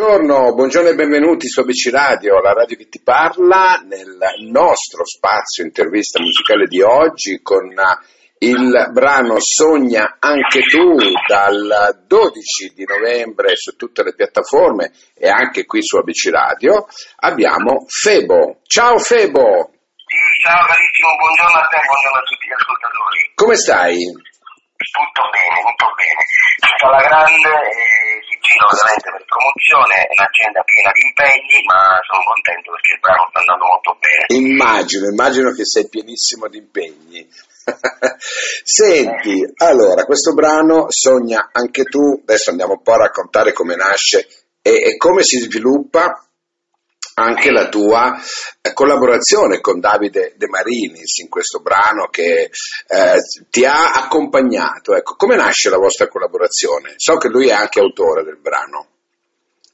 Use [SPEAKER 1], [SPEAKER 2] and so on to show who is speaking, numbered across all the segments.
[SPEAKER 1] Buongiorno, buongiorno e benvenuti su ABC Radio, la radio che ti parla, nel nostro spazio intervista musicale di oggi con il brano Sogna anche tu dal 12 di novembre su tutte le piattaforme e anche qui su ABC Radio abbiamo Febo. Ciao Febo!
[SPEAKER 2] Sì, ciao carissimo, buongiorno a te, buongiorno a tutti gli ascoltatori.
[SPEAKER 1] Come stai?
[SPEAKER 2] Tutto bene, tutto bene. Tutta la grande, eh, gira ovviamente per promozione, è un'azienda piena di impegni, ma sono contento perché il brano sta andando molto bene.
[SPEAKER 1] Immagino, immagino che sei pienissimo di impegni. Senti, allora, questo brano sogna anche tu, adesso andiamo un po' a raccontare come nasce e, e come si sviluppa anche la tua eh, collaborazione con Davide De Marinis in questo brano che eh, ti ha accompagnato. Ecco, come nasce la vostra collaborazione? So che lui è anche autore del brano.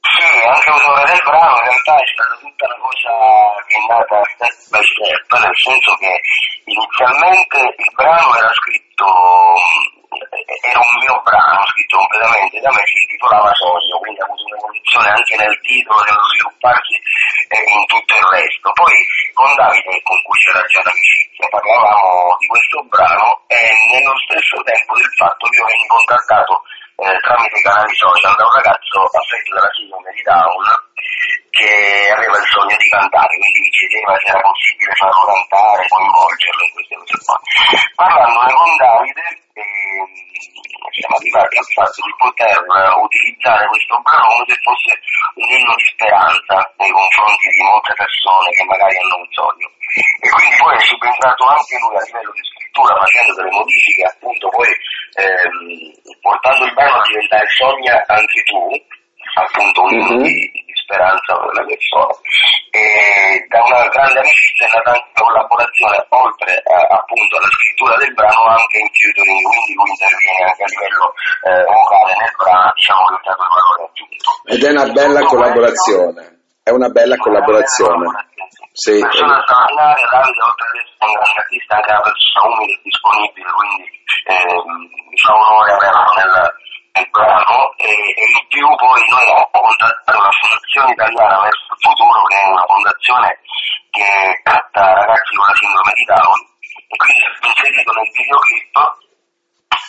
[SPEAKER 2] Sì, anche autore del brano, in realtà è stata tutta una cosa che è nata step by step, nel senso che inizialmente il brano era scritto, era un mio brano scritto completamente da me, si intitolava Sogno, quindi ha avuto un'evoluzione anche nel titolo, nello svilupparsi e in tutto il resto. Poi con Davide, con cui c'era già l'amicizia, parlavamo di questo brano e nello stesso tempo del fatto che io venni contattato eh, tramite canali social da un ragazzo affetto dalla sindrome di Down che aveva il sogno di cantare, quindi mi chiedeva se era possibile farlo cantare, coinvolgerlo in queste cose qua. Parlandone con Davide eh, siamo arrivati al fatto di poter utilizzare questo brano come se fosse un inno di speranza nei confronti di molte persone che magari hanno un sogno. E quindi poi è subentrato anche lui a livello di scrittura facendo delle modifiche appunto poi ehm, portando il brano a diventare sogna anche tu, appunto un mm-hmm. di, speranza per le persone. E da una grande amicizia è nata anche una collaborazione oltre a, appunto alla scrittura del brano anche in featuring, quindi lui interviene anche a livello eh, vocale nel brano, diciamo che ha quel valore aggiunto.
[SPEAKER 1] Ed è una bella Tutto collaborazione, è una bella collaborazione.
[SPEAKER 2] Sì, persona straordinaria, Davide oltre ad essere un grande artista anche una persona umile e disponibile, quindi eh, mi fa onore averlo nel, nel brano e, e, in più poi noi abbiamo contattato la Fondazione Italiana verso il futuro che è una fondazione che tratta ragazzi con la sindrome di Down e quindi è inserito nel videoclip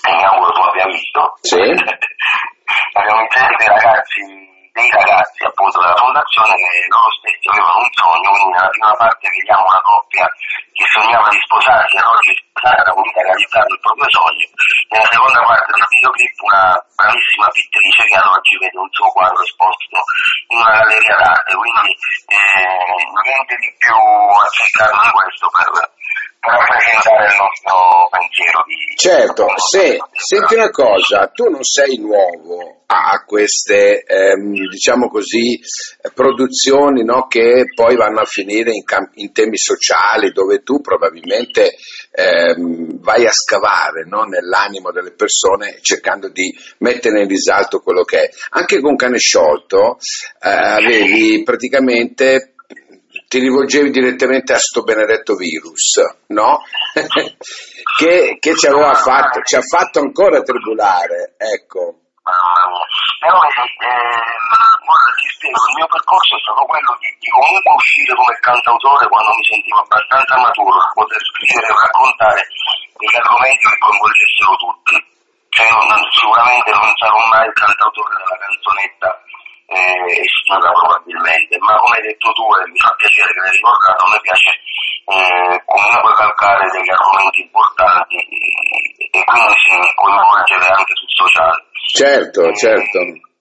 [SPEAKER 2] che mi auguro tu abbia visto
[SPEAKER 1] sì.
[SPEAKER 2] abbiamo inserito i ragazzi dei ragazzi appunto della fondazione che loro stessi avevano un sogno, quindi nella prima parte vediamo una coppia che sognava di sposarsi e oggi sposare era voluta realizzare il proprio sogno, nella seconda parte del videoclip una bravissima pittrice che ad oggi vede un suo quadro esposto in una galleria d'arte, quindi eh, niente di più accettato di questo per rappresentare il nostro pensiero di...
[SPEAKER 1] Certo, se, senti una cosa, tu non sei nuovo a queste, ehm, diciamo così, produzioni no, che poi vanno a finire in, camp- in temi sociali dove tu probabilmente ehm, vai a scavare no, nell'animo delle persone cercando di mettere in risalto quello che è. Anche con Cane Sciolto eh, avevi praticamente ti rivolgevi direttamente a sto benedetto virus, no? che, che ci aveva fatto, ci ha fatto ancora tribulare, ecco.
[SPEAKER 2] Però eh, guarda, ti spiego, il mio percorso è stato quello di, di comunque uscire come cantautore quando mi sentivo abbastanza maturo per poter scrivere e raccontare degli argomenti che coinvolgessero tutti. Cioè, non, sicuramente non sarò mai il cantautore della canzonetta eh, estiva probabilmente, ma come hai detto tu e mi fa piacere che l'hai ricordato, a me piace eh, comunque calcare degli argomenti importanti e, e quindi si coinvolgere anche sul sociale.
[SPEAKER 1] Certo, eh, certo.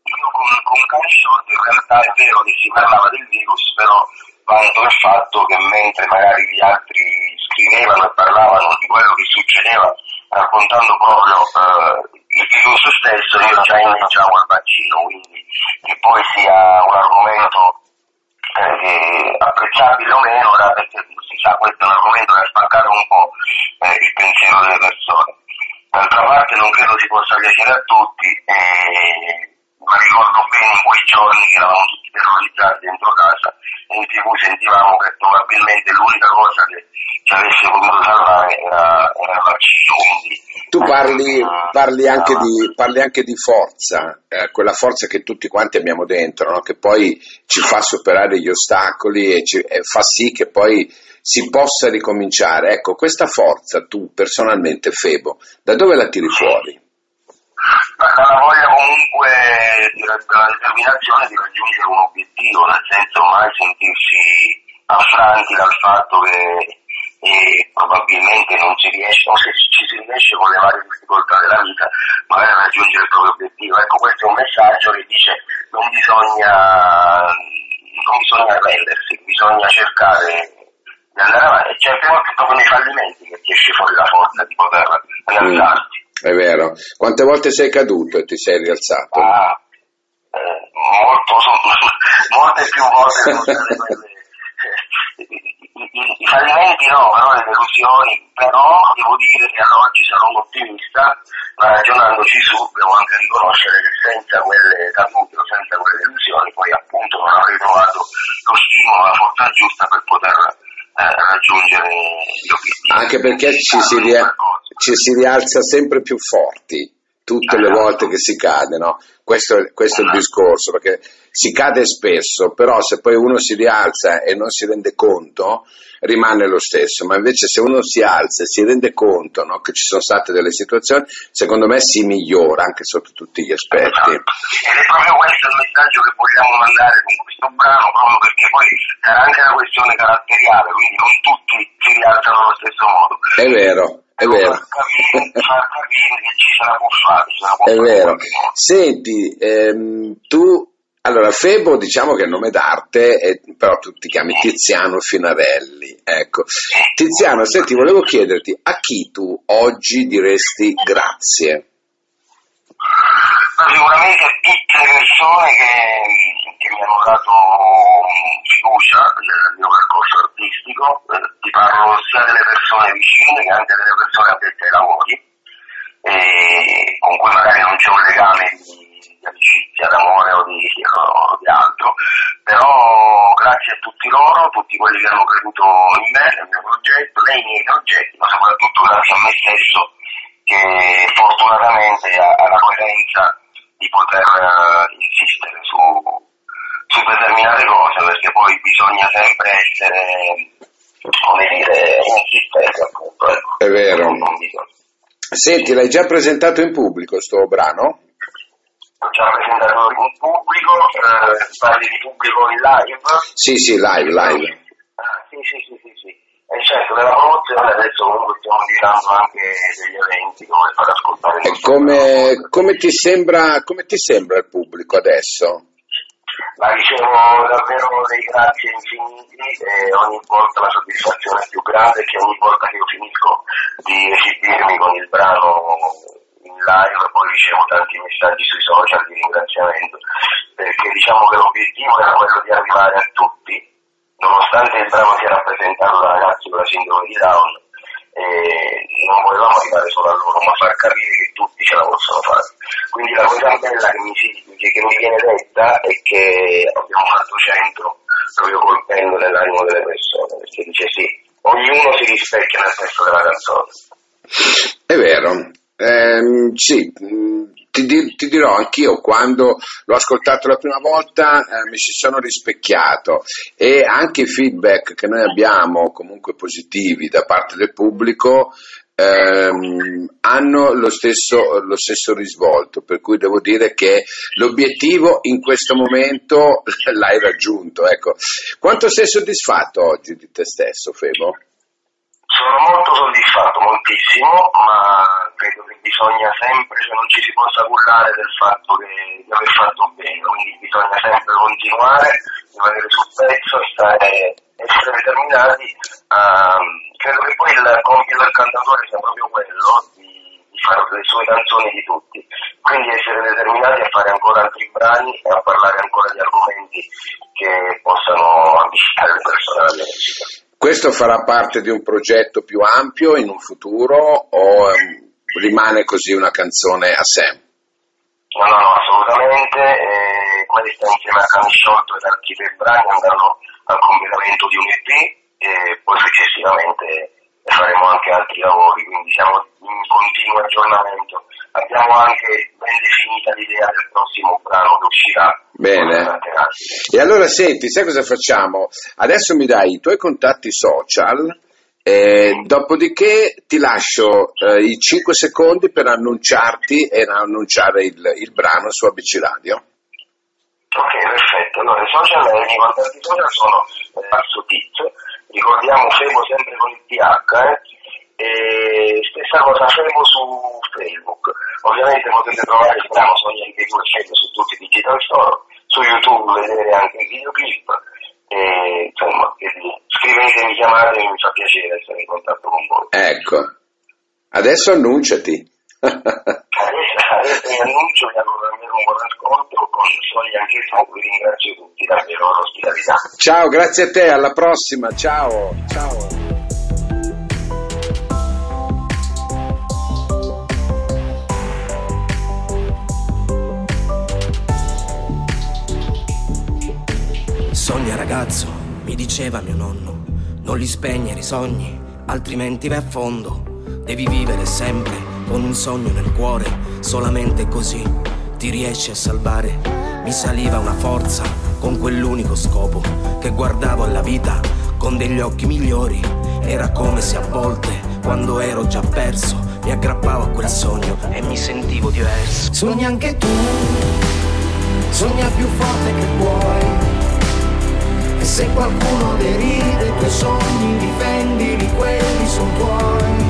[SPEAKER 2] Io con, con Canishort in realtà è vero che si parlava del virus, però vanto il fatto che mentre magari gli altri scrivevano e parlavano di quello che succedeva raccontando proprio eh, il virus stesso, io già inneggiavo al vaccino, quindi che poi sia un argomento eh, apprezzabile o meno, perché si sa questo è un argomento che ha spaccato un po' eh, il pensiero delle persone. D'altra parte non credo si possa piacere a tutti, eh, ma ricordo bene in quei giorni che eravamo tutti terrorizzati dentro casa in tv sentivamo che probabilmente l'unica cosa che ci avesse potuto salvare era, era vaccino. Quindi,
[SPEAKER 1] tu parli, parli, anche di, parli, anche di, forza, eh, quella forza che tutti quanti abbiamo dentro, no? che poi ci fa superare gli ostacoli e, ci, e fa sì che poi si possa ricominciare. Ecco, questa forza tu personalmente, Febo, da dove la tiri fuori?
[SPEAKER 2] Dalla voglia comunque dalla determinazione di raggiungere un obiettivo, nel senso mai sentirsi affranti dal fatto che eh, probabilmente non si riesce, o se ci si riesce con le varie difficoltà della vita, magari a raggiungere il proprio obiettivo. Ecco, questo è un messaggio che dice non bisogna, non bisogna arrendersi, bisogna cercare di andare avanti. Certe volte proprio nei fallimenti che ti esce fuori la forza di poter rialzarti.
[SPEAKER 1] È vero. Quante volte sei caduto e ti sei rialzato?
[SPEAKER 2] Ah, eh, molto, molte più volte. I, fallimenti no, però le delusioni, però devo dire che ad oggi sono un ottimista, ma ragionandoci su devo anche riconoscere che senza quelle cadute o senza quelle delusioni poi appunto non avrei trovato lo stimolo, la forza giusta per poter eh, raggiungere gli obiettivi.
[SPEAKER 1] Anche perché ci si, rie- ci si rialza sempre più forti tutte le volte che si cade, no? Questo, questo, è il discorso, perché si cade spesso, però se poi uno si rialza e non si rende conto, rimane lo stesso, ma invece se uno si alza e si rende conto no, che ci sono state delle situazioni, secondo me si migliora anche sotto tutti gli aspetti.
[SPEAKER 2] Ed è proprio questo il messaggio che vogliamo mandare con questo brano, proprio perché poi sarà anche una questione caratteriale, quindi non tutti si rialzano allo stesso modo.
[SPEAKER 1] È vero. È vero. È vero. Senti, ehm, tu allora, Febo diciamo che è nome d'arte, è, però tu ti chiami Tiziano Finarelli. Ecco. Tiziano, senti, volevo chiederti a chi tu oggi diresti grazie?
[SPEAKER 2] Sicuramente a tutte le persone che, che mi hanno dato fiducia nel mio percorso artistico, eh, ti parlo sia delle persone vicine che anche delle persone addette ai lavori, con cui magari non c'è un legame di, amicizia, d'amore o di, o di, altro, però grazie a tutti loro, tutti quelli che hanno creduto in me, nel mio progetto, nei miei progetti, ma soprattutto grazie a me stesso che fortunatamente ha la coerenza di poter uh, insistere su, su determinate cose, perché poi bisogna sempre essere, come dire, insistenti appunto. Ecco.
[SPEAKER 1] È vero. Senti, l'hai già presentato in pubblico sto brano?
[SPEAKER 2] L'ho già presentato in pubblico, eh, parli di pubblico in live?
[SPEAKER 1] Sì, sì, live, live.
[SPEAKER 2] Ah, sì, sì, sì, sì, sì. E certo, nella promozione adesso comunque stiamo girando anche degli eventi dove far ascoltare
[SPEAKER 1] E come, come, ti sembra, come ti sembra il pubblico adesso?
[SPEAKER 2] Ma ricevo davvero dei grazie infiniti e ogni volta la soddisfazione più grande che ogni volta che io finisco di esibirmi con il brano in live poi ricevo tanti messaggi sui social di ringraziamento perché diciamo che l'obiettivo era quello di arrivare a tutti nonostante il brano sia rappresentato da ragazzi con la sindrome di Down, eh, non volevamo arrivare solo a loro, ma far capire che tutti ce la possono fare. Quindi la cosa bella che mi, che mi viene detta è che abbiamo fatto centro proprio colpendo nell'animo delle persone, perché dice sì, ognuno si rispecchia nel testo della canzone.
[SPEAKER 1] È vero, eh, sì, ti, ti, dirò anch'io quando l'ho ascoltato la prima volta eh, mi ci sono rispecchiato e anche i feedback che noi abbiamo comunque positivi da parte del pubblico ehm, hanno lo stesso, lo stesso, risvolto, per cui devo dire che l'obiettivo in questo momento l'hai raggiunto. Ecco. Quanto sei soddisfatto oggi di te stesso, Febo?
[SPEAKER 2] Sono molto soddisfatto, moltissimo, ma credo che bisogna sempre, cioè non ci si possa cullare del fatto che, di aver fatto bene, quindi bisogna sempre continuare, rimanere sul pezzo, stare, essere determinati. Uh, credo che poi il compito del cantatore sia proprio quello di, di fare le sue canzoni di tutti, quindi essere determinati a fare ancora altri brani e a parlare ancora di argomenti che possano avvicinare le persone alla musica.
[SPEAKER 1] Questo farà parte di un progetto più ampio in un futuro o um, rimane così una canzone a sé?
[SPEAKER 2] No, no, no, assolutamente. Eh, questa insieme a Cani Sciolto ed tre brani andranno al completamento di un EP e poi successivamente faremo anche altri lavori, quindi siamo in continuo aggiornamento. Abbiamo anche ben definita l'idea del prossimo brano che uscirà.
[SPEAKER 1] Bene. E allora senti, sai cosa facciamo? Adesso mi dai i tuoi contatti social eh, dopodiché ti lascio eh, i 5 secondi per annunciarti e annunciare il, il brano su ABC Radio.
[SPEAKER 2] Ok, perfetto. Allora, i social, i contatti social sono Palazzo Tizio, ricordiamo Febo sempre con il PH, eh? E stessa cosa Febo su Facebook. Ovviamente potete trovare il brano Sogni anche tu su tutti i digital store, su YouTube vedere anche il videoclip e insomma, scrivetemi, chiamatemi, mi fa piacere essere in contatto con voi.
[SPEAKER 1] Ecco, adesso annunciati.
[SPEAKER 2] adesso, adesso mi annuncio, vi auguro davvero un buon ascolto, con Soglia anche tu, vi ringrazio tutti davvero l'ospitalità.
[SPEAKER 1] Ciao, grazie a te, alla prossima, ciao, ciao.
[SPEAKER 3] Ragazzo, mi diceva mio nonno, non li spegnere i sogni, altrimenti vai a fondo. Devi vivere sempre con un sogno nel cuore, solamente così ti riesci a salvare. Mi saliva una forza con quell'unico scopo che guardavo alla vita con degli occhi migliori. Era come se a volte, quando ero già perso, mi aggrappavo a quel sogno e mi sentivo diverso.
[SPEAKER 4] Sogna anche tu, sogna più forte che puoi se qualcuno deride i tuoi sogni, difendili, quelli sono tuoi.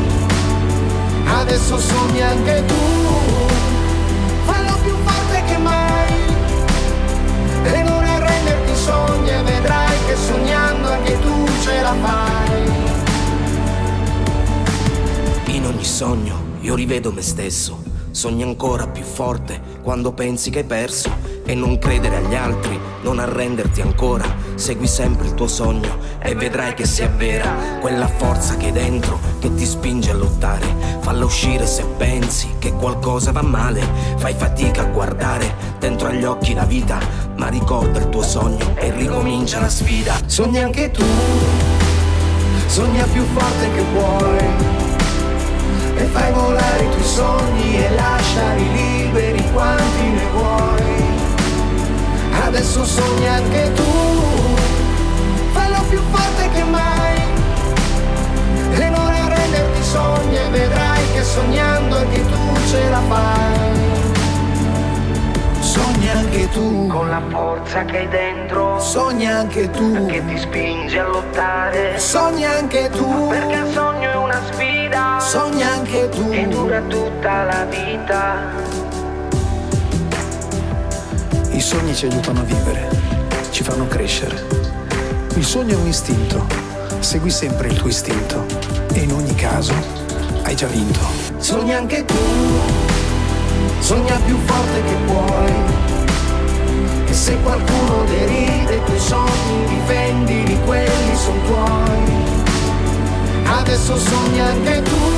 [SPEAKER 4] Adesso sogni anche tu, fallo più forte che mai. E non arrenderti sogni e vedrai che sognando anche tu ce la fai.
[SPEAKER 3] In ogni sogno io rivedo me stesso, sogni ancora più forte quando pensi che hai perso e non credere agli altri, non arrenderti ancora, segui sempre il tuo sogno e vedrai che si avvera quella forza che hai dentro che ti spinge a lottare. Falla uscire se pensi che qualcosa va male, fai fatica a guardare dentro agli occhi la vita, ma ricorda il tuo sogno e ricomincia la sfida.
[SPEAKER 4] Sogna anche tu, sogna più forte che puoi e fai volare i tuoi sogni e lasciali liberi quanti ne vuoi adesso sogni anche tu, che sognando anche tu ce la fai. Sogna anche tu
[SPEAKER 3] con la forza che hai dentro.
[SPEAKER 4] Sogna anche tu
[SPEAKER 3] che ti spinge a lottare.
[SPEAKER 4] Sogna anche tu
[SPEAKER 3] perché il sogno è una sfida.
[SPEAKER 4] Sogna anche tu
[SPEAKER 3] che dura tutta la vita.
[SPEAKER 5] I sogni ci aiutano a vivere, ci fanno crescere. Il sogno è un istinto, segui sempre il tuo istinto e in ogni caso hai già vinto.
[SPEAKER 4] Sogna anche tu, sogna più forte che puoi. E se qualcuno deride i tuoi sogni, difendili, quelli sono tuoi. Adesso sogna anche tu,